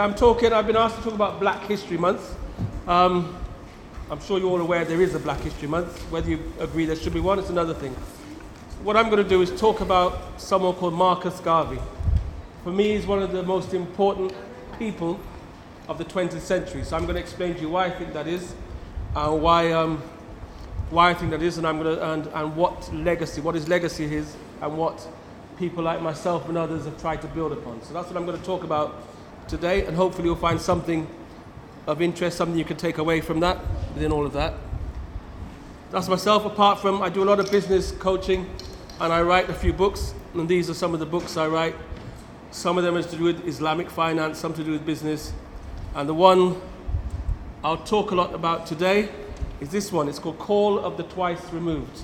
I'm talking, I've been asked to talk about Black History Month. Um, I'm sure you're all aware there is a Black History Month. Whether you agree there should be one, it's another thing. What I'm going to do is talk about someone called Marcus Garvey. For me, he's one of the most important people of the 20th century. So I'm going to explain to you why I think that is, and why, um, why I think that is, and, I'm going to, and, and what legacy, what his legacy is, and what people like myself and others have tried to build upon. So that's what I'm going to talk about today, and hopefully you'll find something of interest, something you can take away from that, within all of that. That's myself, apart from I do a lot of business coaching and I write a few books, and these are some of the books I write. Some of them is to do with Islamic finance, some to do with business. And the one I'll talk a lot about today is this one. It's called Call of the Twice Removed.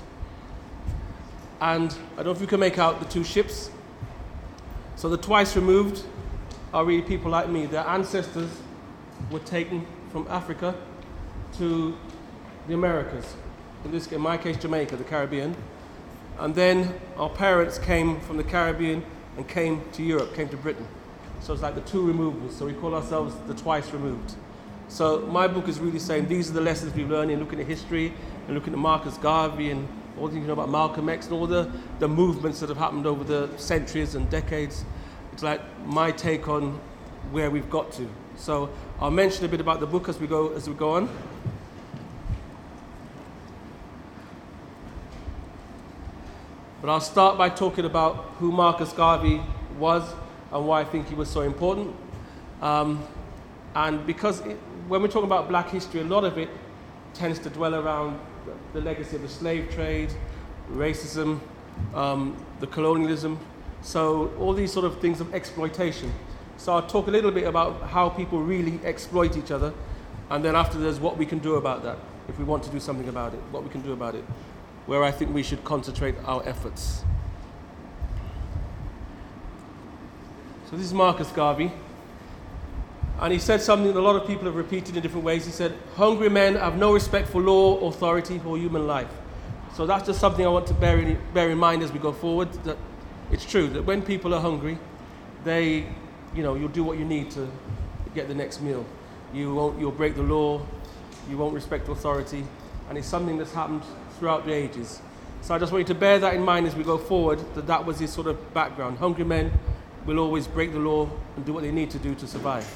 And I don't know if you can make out the two ships. So the twice removed are really people like me. Their ancestors were taken from Africa to the Americas. In this, in my case, Jamaica, the Caribbean. And then our parents came from the Caribbean and came to Europe, came to Britain. So it's like the two removals. So we call ourselves the twice removed. So my book is really saying these are the lessons we've learned in looking at history and looking at Marcus Garvey and all the things you know about Malcolm X and all the, the movements that have happened over the centuries and decades. Like my take on where we've got to. So I'll mention a bit about the book as we go as we go on. But I'll start by talking about who Marcus Garvey was and why I think he was so important. Um, and because it, when we're talking about black history, a lot of it tends to dwell around the, the legacy of the slave trade, racism, um, the colonialism. So, all these sort of things of exploitation. So, I'll talk a little bit about how people really exploit each other. And then, after there's what we can do about that, if we want to do something about it, what we can do about it where I think we should concentrate our efforts. So this is Marcus Garvey. And he said something that a lot of people have repeated in different ways. He said, Hungry men have no respect for law, authority, or human life. So that's just something I want to bear in, bear in mind as we go forward. That it's true that when people are hungry, they, you know, you'll do what you need to get the next meal. You won't, you'll break the law, you won't respect authority. And it's something that's happened throughout the ages. So I just want you to bear that in mind as we go forward, that that was his sort of background. Hungry men will always break the law and do what they need to do to survive.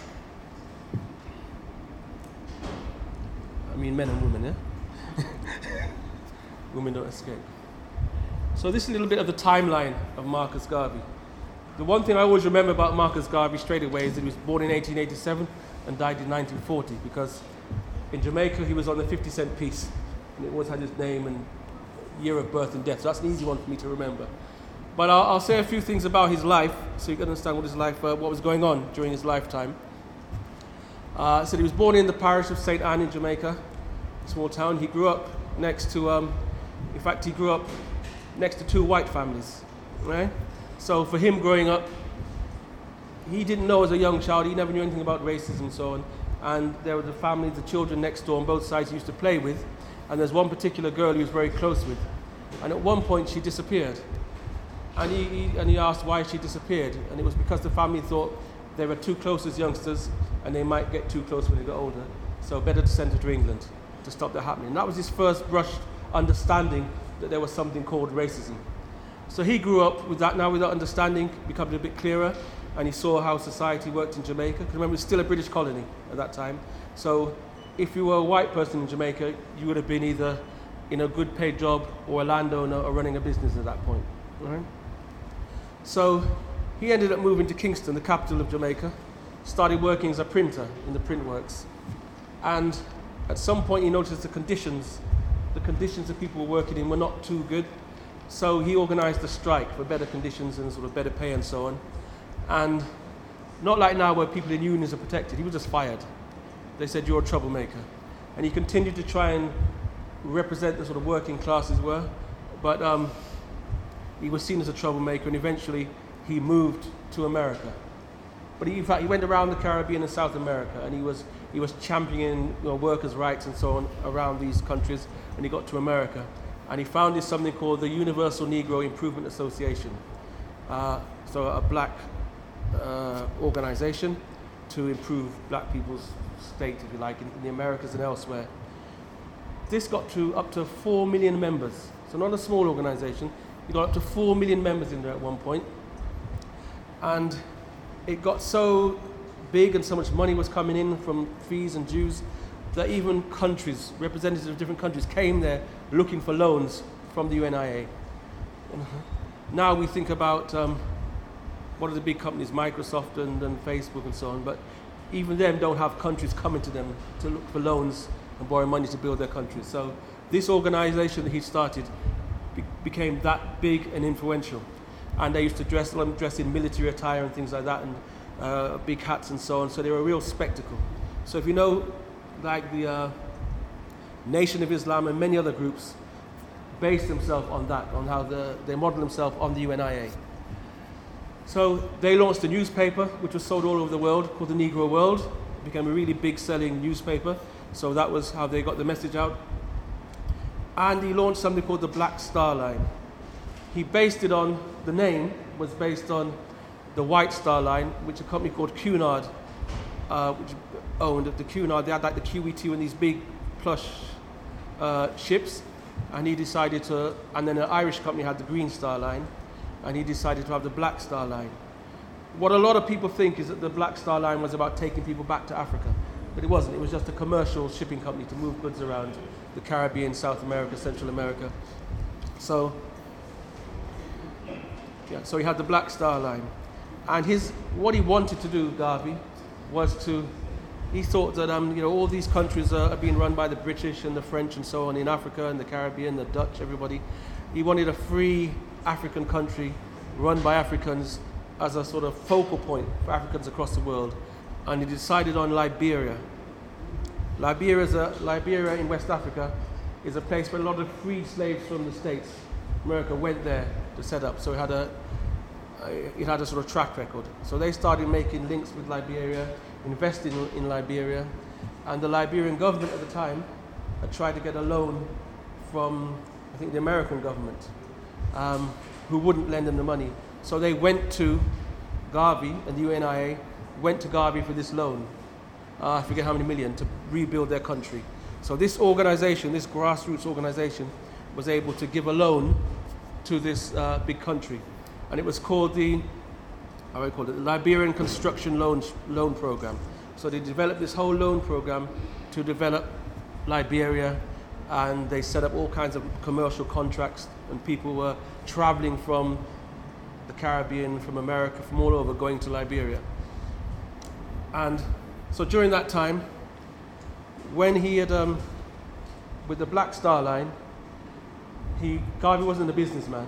I mean, men and women, yeah? women don't escape. So this is a little bit of the timeline of Marcus Garvey. The one thing I always remember about Marcus Garvey straight away is that he was born in 1887 and died in 1940 because in Jamaica he was on the 50 cent piece and it always had his name and year of birth and death. So that's an easy one for me to remember. But I'll, I'll say a few things about his life so you can understand what his life, uh, what was going on during his lifetime. Uh, so he was born in the parish of St. Ann in Jamaica, small town. He grew up next to, um, in fact, he grew up next to two white families, right? So for him growing up, he didn't know as a young child, he never knew anything about racism and so on. And there were the families, the children next door on both sides he used to play with and there's one particular girl he was very close with. And at one point she disappeared. And he, he, and he asked why she disappeared. And it was because the family thought they were too close as youngsters and they might get too close when they got older. So better to send her to England to stop that happening. And that was his first brush understanding that there was something called racism. So he grew up with that now, with that understanding, becoming a bit clearer, and he saw how society worked in Jamaica. Because remember, it was still a British colony at that time. So if you were a white person in Jamaica, you would have been either in a good paid job or a landowner or running a business at that point. Right? So he ended up moving to Kingston, the capital of Jamaica, started working as a printer in the print works. And at some point he noticed the conditions, the conditions that people were working in were not too good. So he organized a strike for better conditions and sort of better pay and so on. And not like now where people in unions are protected, he was just fired they said, You're a troublemaker. And he continued to try and represent the sort of working classes were, but um, he was seen as a troublemaker, and eventually he moved to America. But he, in fact, he went around the Caribbean and South America, and he was, he was championing you know, workers' rights and so on around these countries, and he got to America. And he founded something called the Universal Negro Improvement Association, uh, so a black uh, organization to improve black people's state, if you like, in, in the Americas and elsewhere. This got to up to 4 million members. So not a small organization. It got up to 4 million members in there at one point. And it got so big and so much money was coming in from fees and dues that even countries, representatives of different countries, came there looking for loans from the UNIA. Now we think about um, what are the big companies, Microsoft and, and Facebook and so on, but even them don't have countries coming to them to look for loans and borrow money to build their countries. So this organization that he started be- became that big and influential. And they used to dress, them in military attire and things like that, and uh, big hats and so on. So they were a real spectacle. So if you know, like the uh, Nation of Islam and many other groups, base themselves on that, on how the, they model themselves on the UNIA. So they launched a newspaper which was sold all over the world called the Negro World. It became a really big selling newspaper. So that was how they got the message out. And he launched something called the Black Star Line. He based it on, the name was based on the White Star Line, which a company called Cunard, uh, which owned the Cunard. They had like the QE2 and these big plush uh, ships. And he decided to, and then an Irish company had the Green Star Line and he decided to have the Black Star Line. What a lot of people think is that the Black Star Line was about taking people back to Africa, but it wasn't. It was just a commercial shipping company to move goods around the Caribbean, South America, Central America. So, yeah, so he had the Black Star Line. And his, what he wanted to do, Garvey, was to, he thought that um, you know, all these countries are, are being run by the British and the French and so on in Africa and the Caribbean, the Dutch, everybody. He wanted a free African country run by Africans as a sort of focal point for Africans across the world. And he decided on Liberia. Liberia, is a, Liberia in West Africa is a place where a lot of free slaves from the States, America, went there to set up. So it had a, it had a sort of track record. So they started making links with Liberia, investing in Liberia. And the Liberian government at the time had tried to get a loan from, I think, the American government um, who wouldn't lend them the money. So they went to Garvey and the UNIA went to Garvey for this loan. Uh, I forget how many million to rebuild their country. So this organization, this grassroots organization, was able to give a loan to this uh, big country, and it was called the how I call it the Liberian Construction Loan Loan Program. So they developed this whole loan program to develop Liberia, and they set up all kinds of commercial contracts and people were traveling from the Caribbean, from America, from all over, going to Liberia. And so during that time, when he had, um, with the Black Star Line, he, Garvey wasn't a businessman,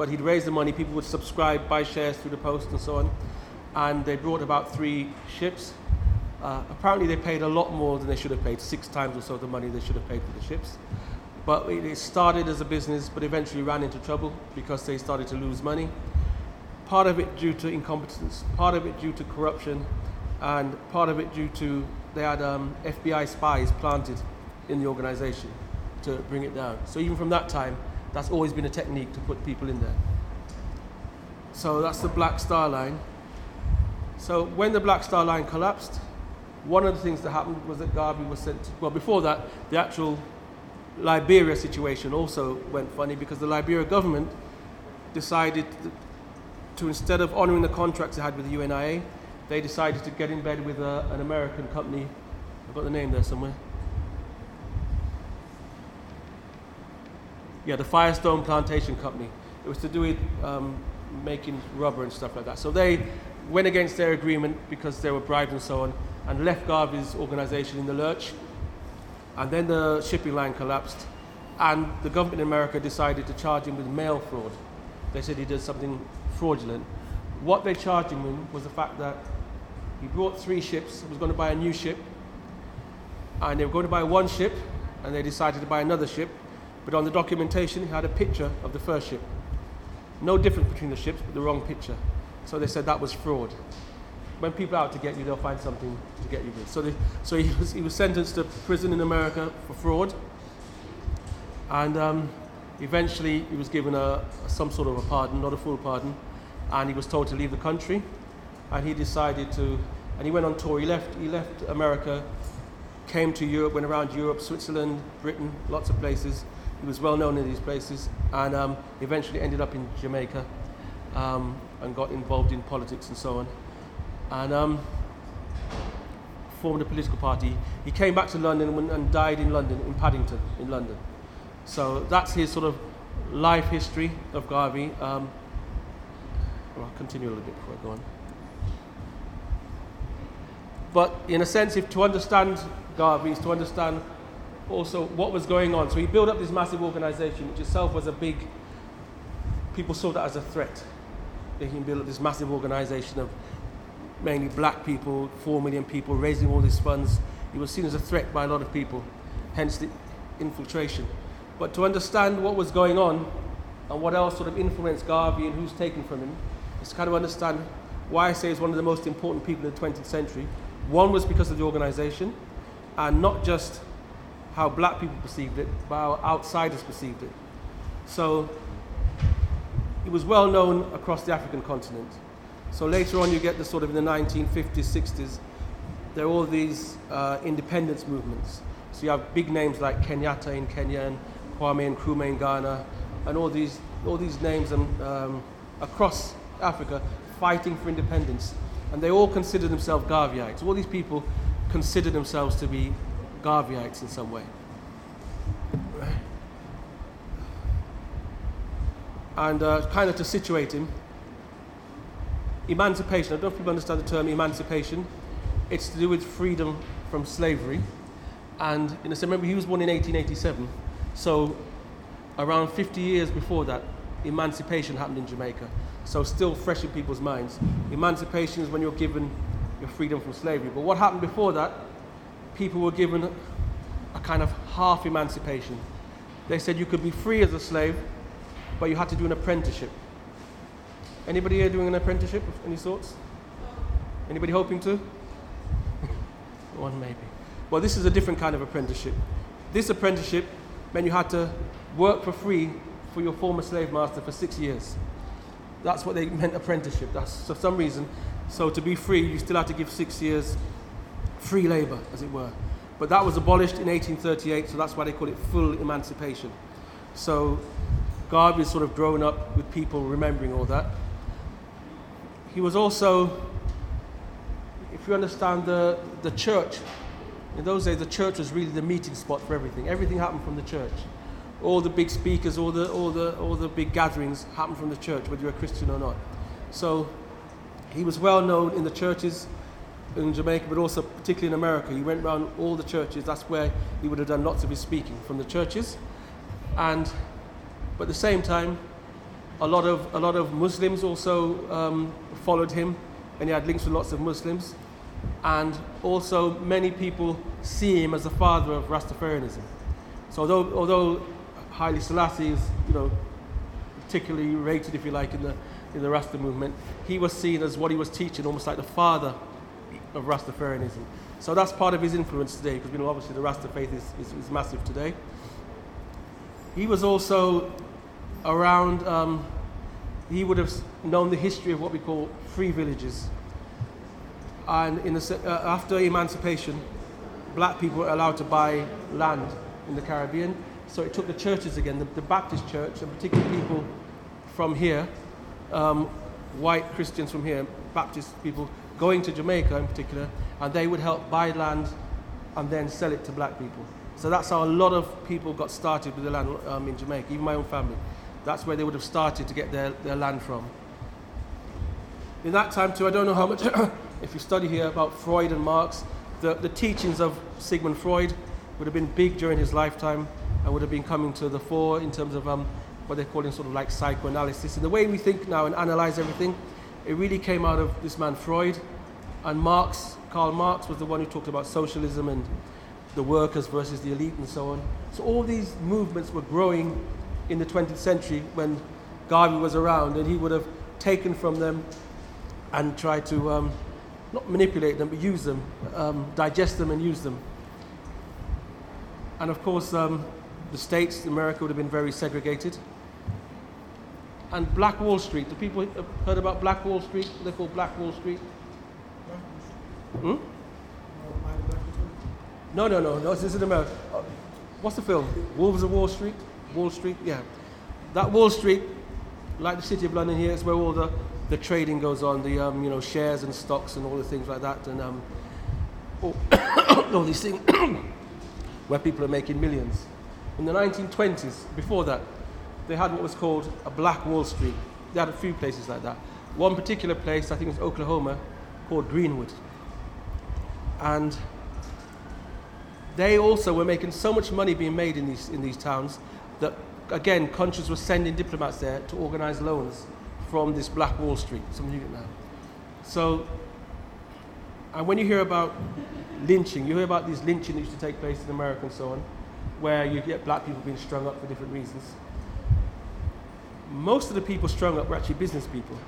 but he'd raise the money, people would subscribe, buy shares through the post and so on. And they brought about three ships. Uh, apparently, they paid a lot more than they should have paid, six times or so the money they should have paid for the ships. But it started as a business, but eventually ran into trouble because they started to lose money. Part of it due to incompetence, part of it due to corruption, and part of it due to they had um, FBI spies planted in the organization to bring it down. So even from that time, that's always been a technique to put people in there. So that's the Black Star Line. So when the Black Star Line collapsed, one of the things that happened was that Garvey was sent. To, well, before that, the actual Liberia situation also went funny because the Liberia government decided to, instead of honouring the contracts they had with the UNIA, they decided to get in bed with a, an American company. I've got the name there somewhere. Yeah, the Firestone Plantation Company. It was to do with um, making rubber and stuff like that. So they went against their agreement because they were bribed and so on, and left Garvey's organization in the lurch. And then the shipping line collapsed, and the government in America decided to charge him with mail fraud. They said he did something fraudulent. What they charged him with was the fact that he brought three ships, was going to buy a new ship, and they were going to buy one ship, and they decided to buy another ship, but on the documentation, he had a picture of the first ship. No difference between the ships, but the wrong picture. So they said that was fraud when people are out to get you, they'll find something to get you with. So, they, so he, was, he was sentenced to prison in America for fraud, and um, eventually he was given a, some sort of a pardon, not a full pardon, and he was told to leave the country. And he decided to and he went on tour. He left, he left America, came to Europe, went around Europe, Switzerland, Britain, lots of places. He was well known in these places, and um, eventually ended up in Jamaica um, and got involved in politics and so on. And um, formed a political party. He came back to London and died in London, in Paddington, in London. So that's his sort of life history of Garvey. Um, well, I'll continue a little bit before I go on. But in a sense, if to understand Garvey is to understand also what was going on. So he built up this massive organization, which itself was a big, people saw that as a threat. They can build up this massive organization of mainly black people, four million people, raising all these funds. He was seen as a threat by a lot of people, hence the infiltration. But to understand what was going on and what else sort of influenced Garvey and who's taken from him, is to kind of understand why I say he's one of the most important people in the 20th century. One was because of the organization, and not just how black people perceived it, but how outsiders perceived it. So it was well known across the African continent. So later on, you get the sort of in the 1950s, 60s, there are all these uh, independence movements. So you have big names like Kenyatta in Kenya and Kwame Nkrumah in Ghana, and all these, all these names and, um, across Africa fighting for independence. And they all consider themselves Garveyites. All these people consider themselves to be Garveyites in some way. And uh, kind of to situate him, emancipation, I don't know if people understand the term emancipation. It's to do with freedom from slavery. And in a sense, remember, he was born in 1887. So around 50 years before that, emancipation happened in Jamaica. So still fresh in people's minds. Emancipation is when you're given your freedom from slavery. But what happened before that? People were given a kind of half emancipation. They said you could be free as a slave, but you had to do an apprenticeship. Anybody here doing an apprenticeship of any sorts? Anybody hoping to? One maybe. Well, this is a different kind of apprenticeship. This apprenticeship meant you had to work for free for your former slave master for six years. That's what they meant apprenticeship. That's for some reason. So to be free, you still had to give six years free labor, as it were. But that was abolished in 1838, so that's why they call it full emancipation. So Garvey sort of grown up with people remembering all that. He was also, if you understand the, the church, in those days the church was really the meeting spot for everything. Everything happened from the church all the big speakers, all the, all the, all the big gatherings happened from the church, whether you're a Christian or not. So he was well known in the churches in Jamaica, but also particularly in America. He went around all the churches. That's where he would have done lots of his speaking from the churches. And but at the same time, a lot of a lot of Muslims also um, followed him, and he had links with lots of Muslims. And also, many people see him as the father of Rastafarianism. So although, although Haile Selassie is, you know, particularly rated, if you like, in the, in the Rasta movement, he was seen as what he was teaching, almost like the father of Rastafarianism. So that's part of his influence today, because you know, obviously the Rasta faith is, is, is massive today. He was also around, um, he would have known the history of what we call free villages. And in the, uh, after emancipation, black people were allowed to buy land in the Caribbean so it took the churches again, the, the Baptist church, and particularly people from here, um, white Christians from here, Baptist people, going to Jamaica in particular, and they would help buy land and then sell it to black people. So that's how a lot of people got started with the land um, in Jamaica, even my own family. That's where they would have started to get their, their land from. In that time, too, I don't know how much, if you study here about Freud and Marx, the, the teachings of Sigmund Freud would have been big during his lifetime and would have been coming to the fore in terms of um, what they're calling sort of like psychoanalysis. And the way we think now and analyze everything, it really came out of this man Freud. And Marx, Karl Marx, was the one who talked about socialism and the workers versus the elite and so on. So all these movements were growing in the 20th century when Garvey was around, and he would have taken from them and tried to um, not manipulate them, but use them, um, digest them, and use them. And of course, um, the States, America would have been very segregated. And Black Wall Street, the people heard about Black Wall Street? They call Black Wall Street? Hmm? No, no, no, no. This is in America. Uh, what's the film? Wolves of Wall Street. Wall Street. Yeah, that Wall Street, like the City of London here, is where all the, the trading goes on. The um, you know shares and stocks and all the things like that, and um, all, all these things where people are making millions. In the 1920s, before that, they had what was called a Black Wall Street. They had a few places like that. One particular place, I think it was Oklahoma, called Greenwood. And they also were making so much money being made in these, in these towns that, again, countries were sending diplomats there to organize loans from this Black Wall Street. Something you get now. So, and when you hear about lynching, you hear about these lynching that used to take place in America and so on, where you get black people being strung up for different reasons. Most of the people strung up were actually business people.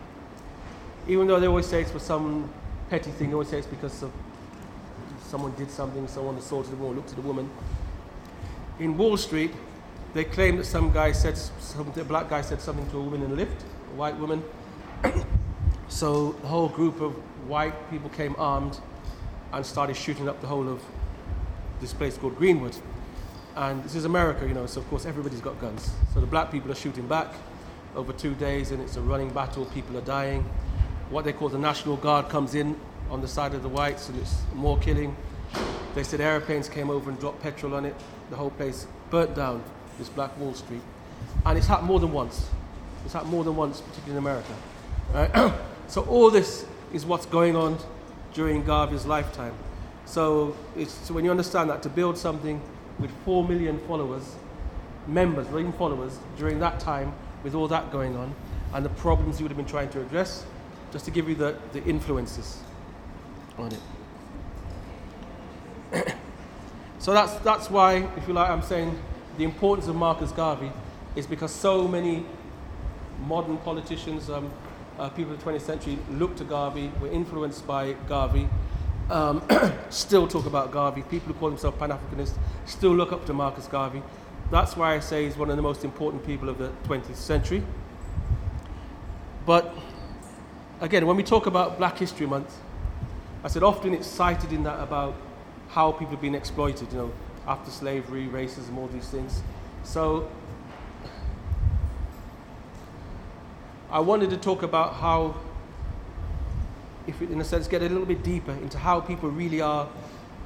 Even though they always say it's for some petty thing, they always say it's because of someone did something, someone assaulted a woman, looked at a woman. In Wall Street, they claim that some guy said, some, a black guy said something to a woman in a lift, a white woman. so a whole group of white people came armed and started shooting up the whole of this place called Greenwood. And this is America, you know, so of course everybody's got guns. So the black people are shooting back over two days and it's a running battle, people are dying. What they call the National Guard comes in on the side of the whites and it's more killing. They said airplanes came over and dropped petrol on it. The whole place burnt down, this Black Wall Street. And it's happened more than once. It's happened more than once, particularly in America. Right? so all this is what's going on during Garvey's lifetime. So, so when you understand that to build something with 4 million followers, members, not even followers, during that time, with all that going on, and the problems he would have been trying to address, just to give you the, the influences on it. so that's, that's why, if you like, I'm saying the importance of Marcus Garvey is because so many modern politicians, um, uh, people of the 20th century, look to Garvey, were influenced by Garvey, um, still talk about Garvey. People who call themselves Pan Africanists still look up to Marcus Garvey. That's why I say he's one of the most important people of the 20th century. But again, when we talk about Black History Month, I said often it's cited in that about how people have been exploited, you know, after slavery, racism, all these things. So I wanted to talk about how if it, in a sense, get a little bit deeper into how people really are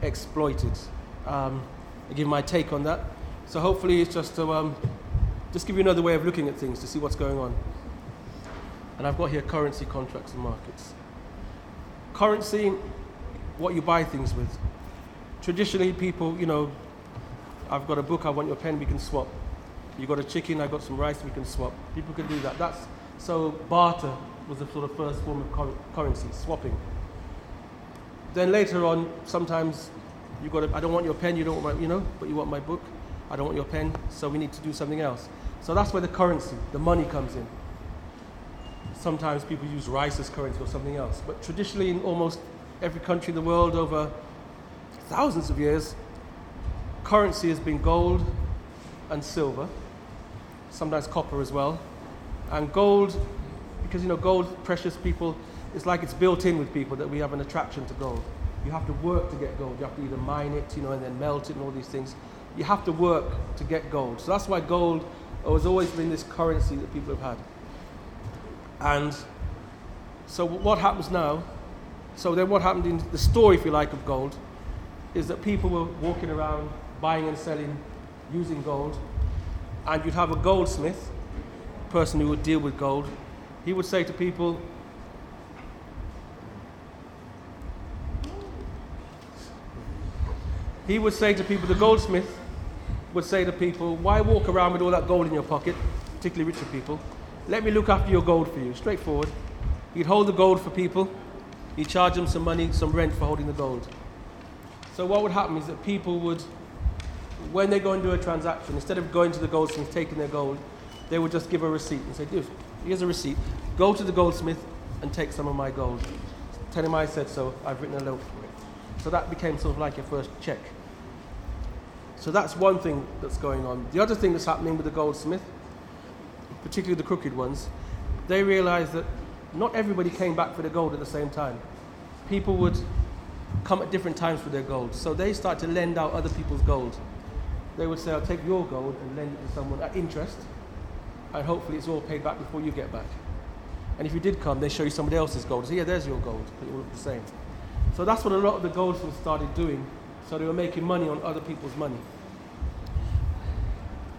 exploited. Um, I give my take on that. So hopefully, it's just to um, just give you another way of looking at things to see what's going on. And I've got here currency contracts and markets. Currency, what you buy things with. Traditionally, people, you know, I've got a book, I want your pen, we can swap. You got a chicken, I got some rice, we can swap. People can do that. That's so barter was the sort of first form of currency, swapping. Then later on, sometimes you've got, I don't want your pen, you don't want my, you know, but you want my book. I don't want your pen, so we need to do something else. So that's where the currency, the money comes in. Sometimes people use rice as currency or something else, but traditionally in almost every country in the world over thousands of years, currency has been gold and silver, sometimes copper as well. And gold because you know gold precious people it's like it's built in with people that we have an attraction to gold you have to work to get gold you have to either mine it you know and then melt it and all these things you have to work to get gold. So that's why gold has always been this currency that people have had. And so what happens now so then what happened in the story if you like of gold is that people were walking around buying and selling using gold. And you'd have a goldsmith a person who would deal with gold. He would say to people, he would say to people, the goldsmith would say to people, why walk around with all that gold in your pocket, particularly richer people? Let me look after your gold for you, straightforward. He'd hold the gold for people, he'd charge them some money, some rent for holding the gold. So what would happen is that people would, when they go and do a transaction, instead of going to the goldsmith, taking their gold, they would just give a receipt and say, here's a receipt. Go to the goldsmith and take some of my gold. Tell him I said so. I've written a note for it. So that became sort of like your first check. So that's one thing that's going on. The other thing that's happening with the goldsmith, particularly the crooked ones, they realized that not everybody came back for the gold at the same time. People would come at different times for their gold. So they start to lend out other people's gold. They would say, I'll take your gold and lend it to someone at interest, and hopefully it's all paid back before you get back. And if you did come, they show you somebody else's gold. Say, yeah, there's your gold, but it look the same. So that's what a lot of the goldsmiths started doing. So they were making money on other people's money.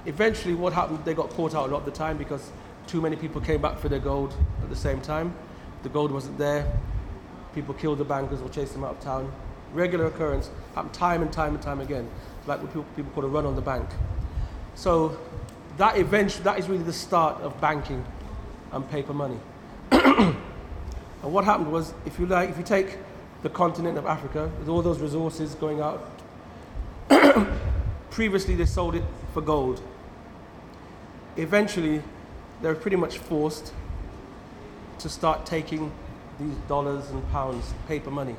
Eventually, what happened, they got caught out a lot of the time because too many people came back for their gold at the same time. The gold wasn't there. People killed the bankers or chased them out of town. Regular occurrence, happened time and time and time again. Like what people, people call a run on the bank. So that event, that is really the start of banking and paper money. and what happened was, if you like, if you take the continent of Africa with all those resources going out, previously they sold it for gold. Eventually, they were pretty much forced to start taking these dollars and pounds, paper money.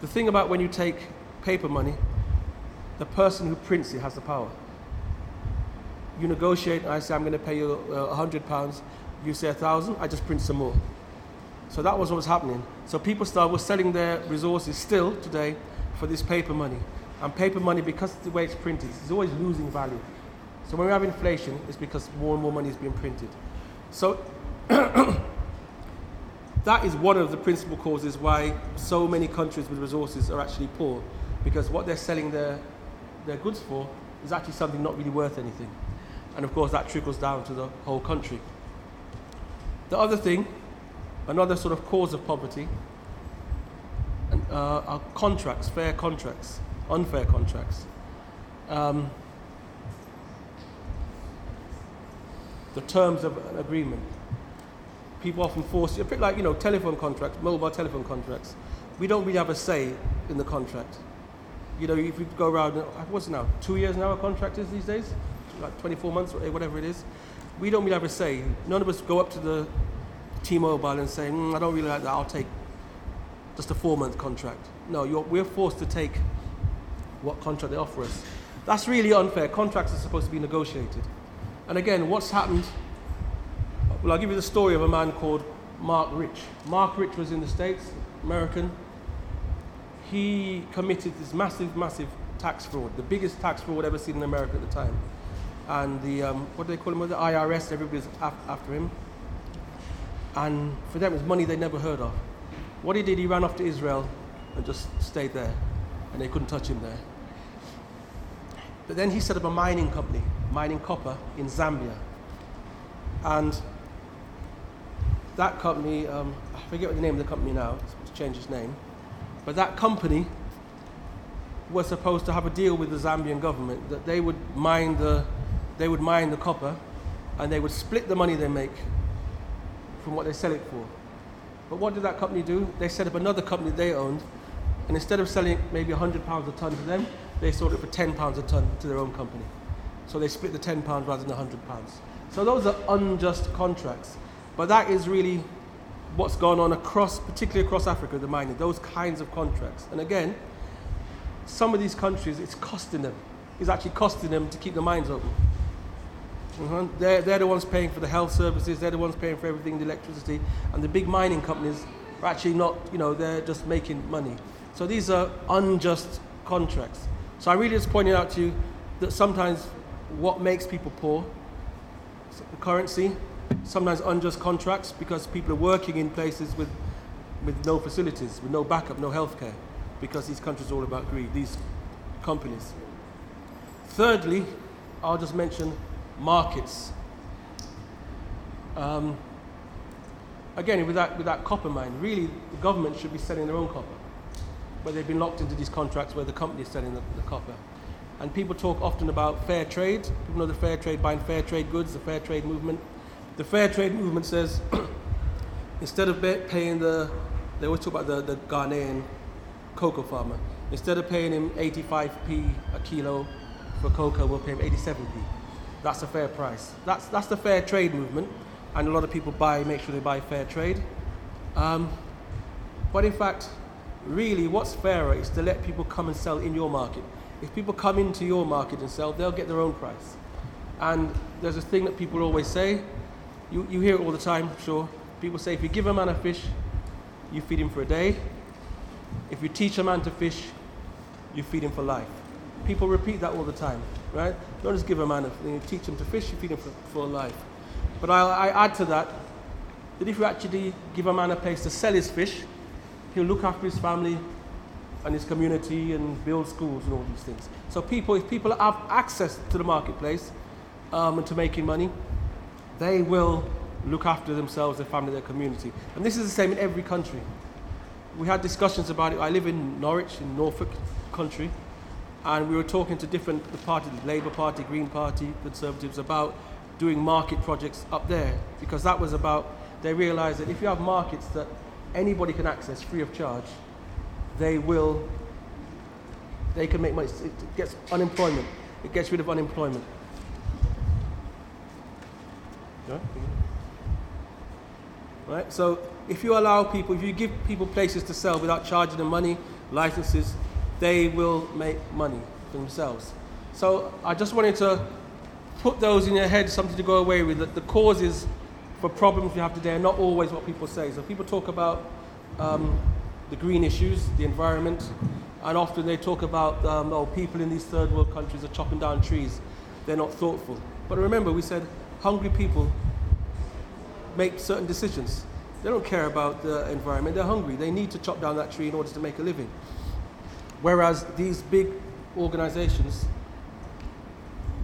The thing about when you take paper money, the person who prints it has the power. You negotiate, I say, I'm going to pay you uh, uh, hundred pounds. You say a thousand, I just print some more. So that was what was happening. So people started were selling their resources still today for this paper money. And paper money, because of the way it's printed, is always losing value. So when we have inflation, it's because more and more money is being printed. So that is one of the principal causes why so many countries with resources are actually poor, because what they're selling their, their goods for is actually something not really worth anything. And of course, that trickles down to the whole country. The other thing, another sort of cause of poverty, uh, are contracts, fair contracts, unfair contracts. Um, the terms of an agreement people often force you, a bit like, you know, telephone contracts, mobile telephone contracts. We don't really have a say in the contract. You know, if you go around, what's it now, two years now a contract is these days? Like 24 months or whatever it is. We don't really have a say. None of us go up to the T-Mobile and say, mm, I don't really like that, I'll take just a four-month contract. No, we're forced to take what contract they offer us. That's really unfair. Contracts are supposed to be negotiated. And again, what's happened well, I'll give you the story of a man called Marc Rich. Marc Rich was in the States, American. He committed this massive, massive tax fraud, the biggest tax fraud ever seen in America at the time. And the, um, what do they call him? The IRS, everybody's after him. And for them, it was money they never heard of. What he did, he ran off to Israel and just stayed there. And they couldn't touch him there. But then he set up a mining company, mining copper in Zambia. And that company, um, I forget what the name of the company now, it's changed its name, but that company was supposed to have a deal with the Zambian government that they would mine the, they would mine the copper and they would split the money they make from what they sell it for. But what did that company do? They set up another company they owned, and instead of selling maybe £100 a ton to them, they sold it for £10 a ton to their own company. So they split the £10 rather than £100. So those are unjust contracts. But that is really what's gone on across, particularly across Africa, the mining, those kinds of contracts. And again, some of these countries, it's costing them. It's actually costing them to keep the mines open. Uh-huh. They're, they're the ones paying for the health services, they're the ones paying for everything, the electricity, and the big mining companies are actually not, you know, they're just making money. So these are unjust contracts. So I really just pointed out to you that sometimes what makes people poor, the currency, sometimes unjust contracts because people are working in places with, with no facilities, with no backup, no healthcare, because these countries are all about greed, these companies. Thirdly, I'll just mention markets. Um, again, with that, with that copper mine, really the government should be selling their own copper. But they've been locked into these contracts where the company is selling the, the copper. And people talk often about fair trade. People know the fair trade, buying fair trade goods, the fair trade movement. The fair trade movement says instead of paying the, they always talk about the, the Ghanaian cocoa farmer. Instead of paying him 85p a kilo for cocoa, we'll pay him 87p. That's a fair price. That's, that's the fair trade movement, and a lot of people buy, make sure they buy fair trade. Um, but in fact, really, what's fairer is to let people come and sell in your market. If people come into your market and sell, they'll get their own price. And there's a thing that people always say you, you hear it all the time, sure. People say if you give a man a fish, you feed him for a day. If you teach a man to fish, you feed him for life. People repeat that all the time, right? Don't just give a man, a, you teach him to fish, you feed him for, for life. But I, I add to that that if you actually give a man a place to sell his fish, he'll look after his family and his community and build schools and all these things. So people, if people have access to the marketplace um, and to making money, they will look after themselves, their family, their community. And this is the same in every country. We had discussions about it. I live in Norwich, in Norfolk country, and we were talking to different parties, Labour Party, Green Party, Conservatives, about doing market projects up there because that was about, they realised that if you have markets that anybody can access free of charge, they will, they can make money. It gets unemployment, it gets rid of unemployment. Right? So if you allow people, if you give people places to sell without charging them money, licenses, they will make money for themselves. So I just wanted to put those in your head, something to go away with. That the causes for problems we have today are not always what people say. So people talk about um, the green issues, the environment, and often they talk about um, oh, people in these third world countries are chopping down trees. They're not thoughtful. But remember, we said hungry people make certain decisions. They don't care about the environment. They're hungry. They need to chop down that tree in order to make a living. Whereas these big organizations,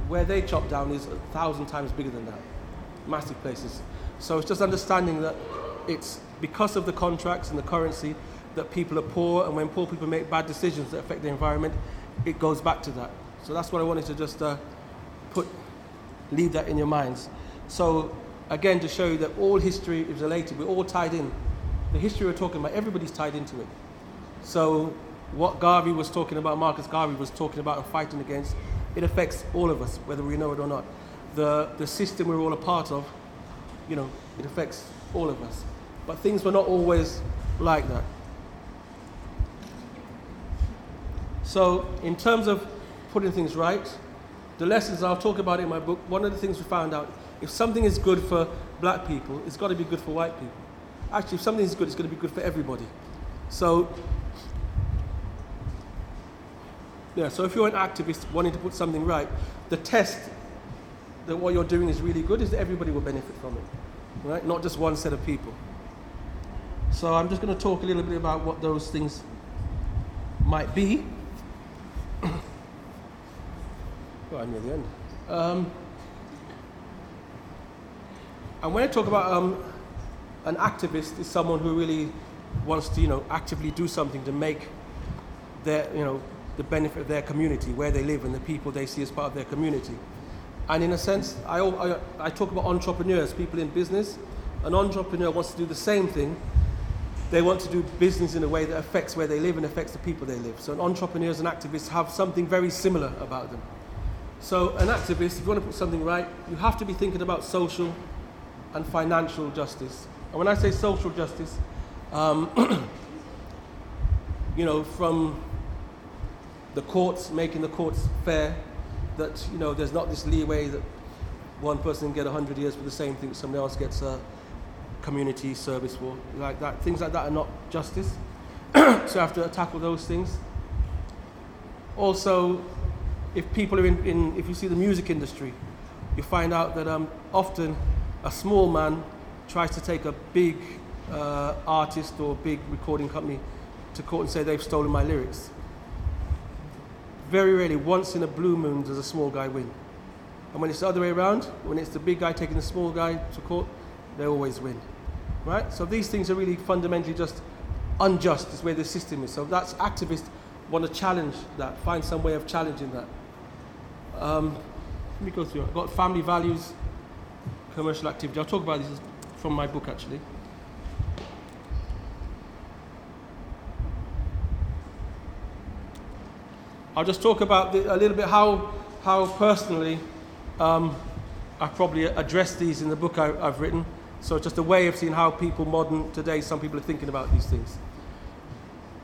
where they chop down is a thousand times bigger than that. Massive places. So it's just understanding that it's because of the contracts and the currency that people are poor, and when poor people make bad decisions that affect the environment, it goes back to that. So that's what I wanted to just uh, put, leave that in your minds. So again, to show you that all history is related, we're all tied in. The history we're talking about, everybody's tied into it. So what Garvey was talking about, Marcus Garvey was talking about and fighting against, it affects all of us, whether we know it or not. The, the system we're all a part of, you know, it affects all of us. But things were not always like that. So, in terms of putting things right, the lessons I'll talk about in my book, one of the things we found out if something is good for black people, it's got to be good for white people. Actually, if something is good, it's going to be good for everybody. So, yeah, so if you're an activist wanting to put something right, the test that what you're doing is really good is that everybody will benefit from it, right? Not just one set of people. So I'm just going to talk a little bit about what those things might be. well, I'm near the end. Um, and when I talk about um, an activist, is someone who really wants to, you know, actively do something to make their, you know, the benefit of their community, where they live, and the people they see as part of their community. And in a sense, I, I, I talk about entrepreneurs, people in business. An entrepreneur wants to do the same thing. They want to do business in a way that affects where they live and affects the people they live. So, an entrepreneurs and activists have something very similar about them. So, an activist, if you want to put something right, you have to be thinking about social and financial justice. And when I say social justice, um, you know, from the courts making the courts fair, that you know there's not this leeway that one person can get 100 years for the same thing, somebody else gets a community service for, like that. Things like that are not justice. so you have to tackle those things. Also, if people are in, in, if you see the music industry, you find out that um, often a small man tries to take a big uh, artist or big recording company to court and say they've stolen my lyrics. Very rarely, once in a blue moon, does a small guy win. And when it's the other way around, when it's the big guy taking the small guy to court, they always win. Right? So these things are really fundamentally just unjust, is where the system is. So that's activists want to challenge that, find some way of challenging that. Um, let me go through. I've got family values, commercial activity. I'll talk about this from my book actually. I'll just talk about the, a little bit how, how personally um, I've probably addressed these in the book I, have written. So it's just a way of seeing how people modern today, some people are thinking about these things.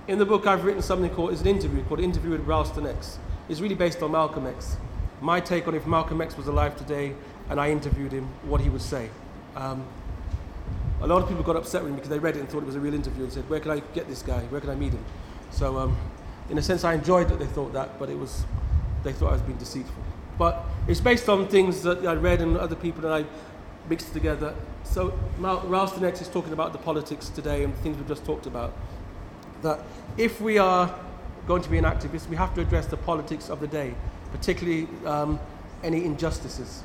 In the book I've written something called, it's an interview called Interview with Ralston X. It's really based on Malcolm X. My take on if Malcolm X was alive today, and I interviewed him, what he would say. Um, a lot of people got upset with me because they read it and thought it was a real interview and said, Where can I get this guy? Where can I meet him? So, um, in a sense, I enjoyed that they thought that, but it was, they thought I was being deceitful. But it's based on things that I read and other people that I mixed together. So, Ralston is talking about the politics today and the things we've just talked about. That if we are going to be an activist, we have to address the politics of the day, particularly um, any injustices,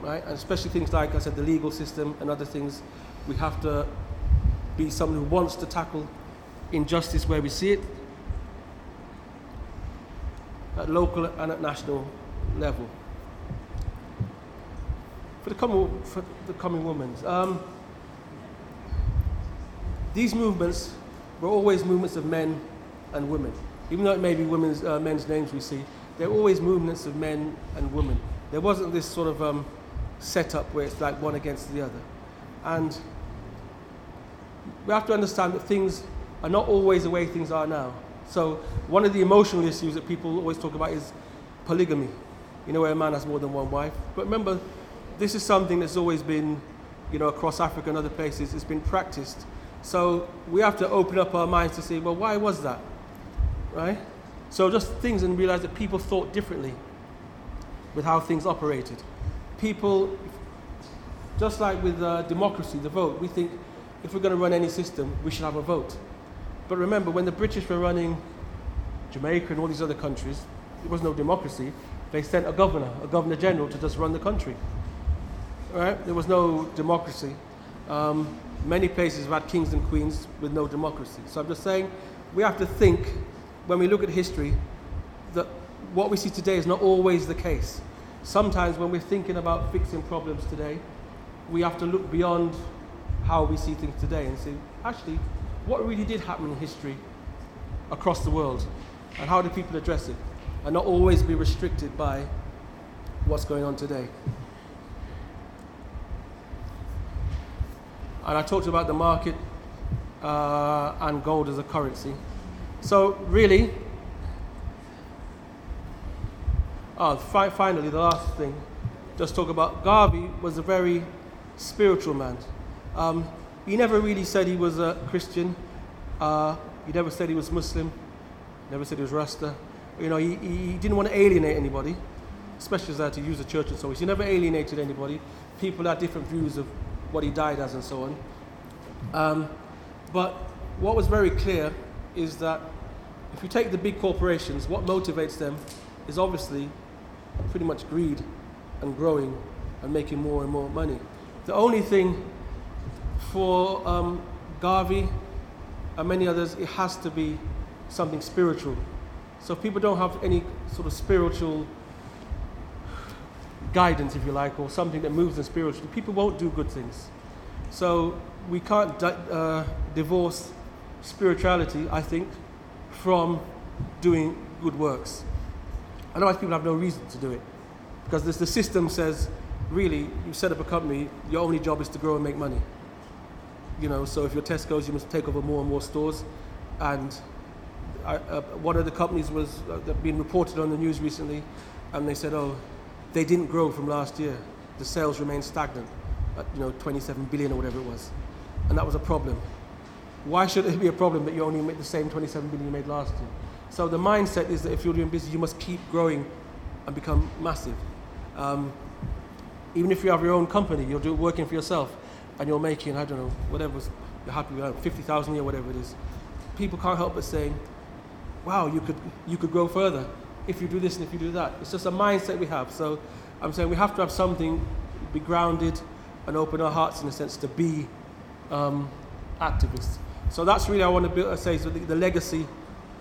right? And especially things like I said, the legal system and other things. We have to be someone who wants to tackle injustice where we see it at local and at national level. For the coming, for the coming women, um, these movements were always movements of men and women. Even though it may be women's, uh, men's names we see, they're always movements of men and women. There wasn't this sort of um, setup where it's like one against the other. And we have to understand that things are not always the way things are now. So one of the emotional issues that people always talk about is polygamy. You know, where a man has more than one wife. But remember, this is something that's always been, you know, across Africa and other places, it's been practiced. So we have to open up our minds to say, well, why was that? Right? So just things and realize that people thought differently with how things operated. People, just like with uh, democracy, the vote, we think if we're going to run any system, we should have a vote. But remember, when the British were running Jamaica and all these other countries, there was no democracy. They sent a governor, a governor general, to just run the country. Right? There was no democracy. Um, many places have had kings and queens with no democracy. So I'm just saying, we have to think when we look at history that what we see today is not always the case. Sometimes when we're thinking about fixing problems today, we have to look beyond how we see things today and say, actually, what really did happen in history across the world and how do people address it and not always be restricted by what's going on today. And I talked about the market uh, and gold as a currency. So, really, oh, fi- finally, the last thing, just talk about Garvey was a very spiritual man. Um, he never really said he was a Christian. Uh, he never said he was Muslim. Never said he was Rasta. You know, he, he didn't want to alienate anybody, especially as I had to use the church and so on. He never alienated anybody. People had different views of what he died as and so on. Um, but what was very clear is that if you take the big corporations, what motivates them is obviously pretty much greed and growing and making more and more money. The only thing for um, Garvey and many others, it has to be something spiritual. So if people don't have any sort of spiritual guidance, if you like, or something that moves them spiritually, people won't do good things. So we can't di- uh, divorce spirituality, I think, from doing good works. Otherwise, people have no reason to do it. Because this, the system says, really, you set up a company, your only job is to grow and make money you know, so if you're Tesco's, you must take over more and more stores. And I, uh, one of the companies was uh, being reported on the news recently, and they said, oh, they didn't grow from last year. The sales remained stagnant at, you know, 27 billion or whatever it was. And that was a problem. Why should it be a problem that you only make the same 27 billion you made last year? So the mindset is that if you're doing business, you must keep growing and become massive. Um, even if you have your own company, you're do, working for yourself and you're making, I don't know, whatever you're happy with, 50,000 a year, whatever it is, people can't help but saying, wow, you could, you could grow further if you do this and if you do that. It's just a mindset we have. So I'm saying we have to have something, be grounded and open our hearts in a sense to be um, activists. So that's really I want to build, say so the, the, legacy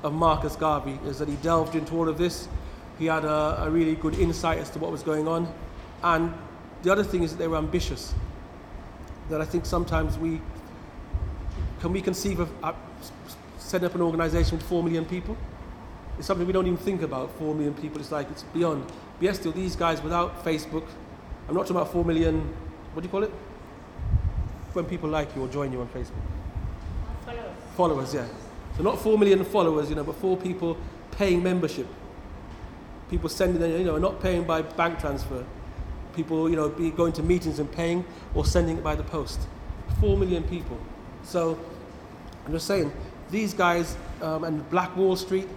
of Marcus Garvey is that he delved into all of this. He had a, a really good insight as to what was going on. And the other thing is that they were ambitious that I think sometimes we can we conceive of uh, setting up an organization with four million people. It's something we don't even think about. Four million people. It's like it's beyond. But yes, still these guys without Facebook. I'm not talking about four million. What do you call it? When people like you or join you on Facebook. Followers. Followers, yeah. So not four million followers, you know, but four people paying membership. People sending, you know, not paying by bank transfer people, you know, be going to meetings and paying or sending it by the post. Four million people. So I'm just saying, these guys um, and Black Wall Street,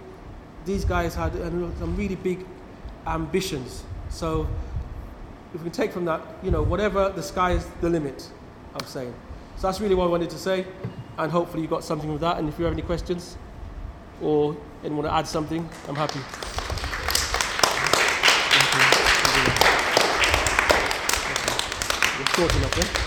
these guys had some really big ambitions. So if we can take from that, you know, whatever the sky is the limit, I'm saying. So that's really what I wanted to say, and hopefully you got something from that. And if you have any questions or anyone want to add something, I'm happy. You're short enough, yeah?